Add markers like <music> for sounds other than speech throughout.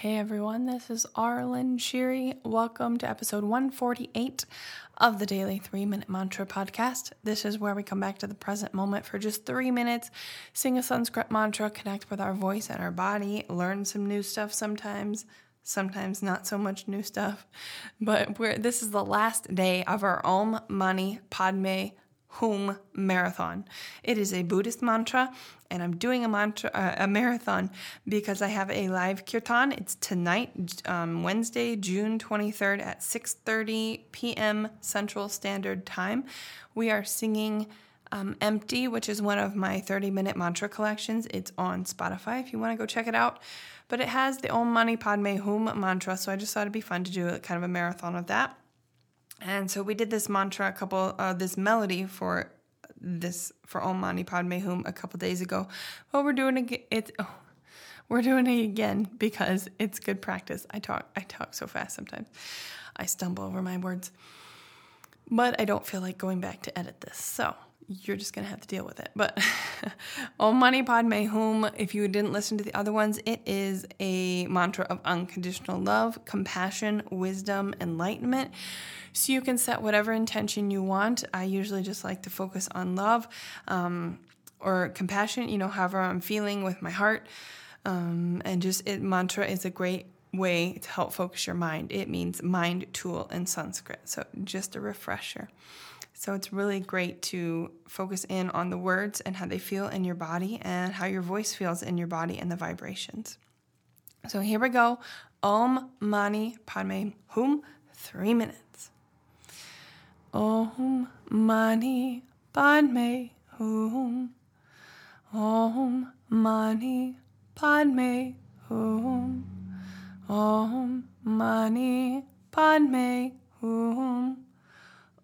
Hey everyone, this is Aaralyn Shiri. Welcome to episode 148 of the Daily 3 Minute Mantra Podcast. This is where we come back to the present moment for just three minutes, sing a Sanskrit mantra, connect with our voice and our body, learn some new stuff sometimes, sometimes not so much new stuff. But this is the last day of our Om Mani Padme Hum Marathon. It is a Buddhist mantra, and I'm doing a mantra, uh, a marathon because I have a live kirtan. It's tonight, um, Wednesday, June 23rd at 6:30 p.m. Central Standard Time. We are singing. Um, Empty, which is one of my 30 minute mantra collections. It's on Spotify if you want to go check it out. But it has the Om Mani Padme Hum mantra, so I just thought it'd be fun to do kind of a marathon of that. And so we did this mantra, a couple, uh, this melody for this for Om Mani Padme Hum a couple days ago. Well, we're doing it. it oh, we're doing it again because it's good practice. I talk, I talk so fast sometimes. I stumble over my words, but I don't feel like going back to edit this. So you're just gonna have to deal with it. But <laughs> Om Mani Padme Hum, if you didn't listen to the other ones, it is a mantra of unconditional love, compassion, wisdom, enlightenment. So you can set whatever intention you want. I usually just like to focus on love um, or compassion, you know, however I'm feeling with my heart. Um, and just it mantra is a great way to help focus your mind. It means mind tool in Sanskrit. So just a refresher. So it's really great to focus in on the words and how they feel in your body and how your voice feels in your body and the vibrations. So here we go. Om Mani Padme Hum, three minutes. Om Mani Padme Hum. Om Mani Padme Hum. Om Mani Padme Hum.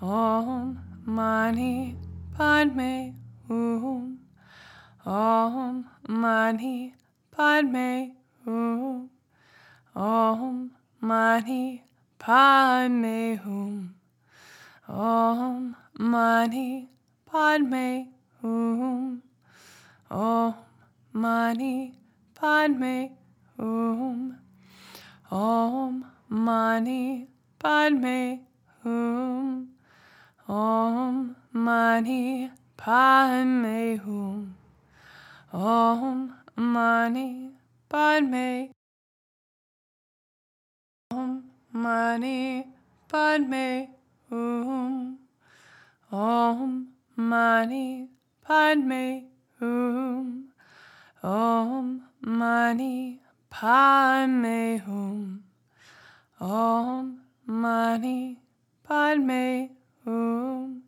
Om Mani Padme Hum. Om Mani Padme Hum. Om Mani Padme Hum. Om Mani Padme Hum. Om Mani Padme Hum. Om Mani Padme Hum. Mani Padme Hum. Om Mani Padme Om Mani Padme Hum. Om Mani Padme Hum. Om Mani Padme Hum. Om Mani Padme Hum.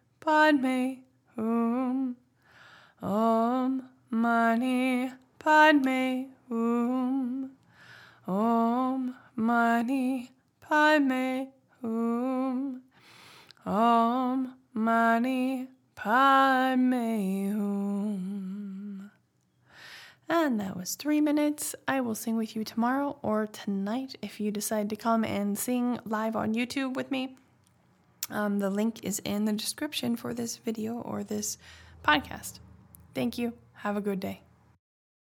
Padme Hum. Om oh, Mani Padme Hum. Om oh, Mani Padme Hum. Om oh, Mani Padme Hum. And that was three minutes. I will sing with you tomorrow or tonight if you decide to come and sing live on YouTube with me. Um, the link is in the description for this video or this podcast. Thank you. Have a good day.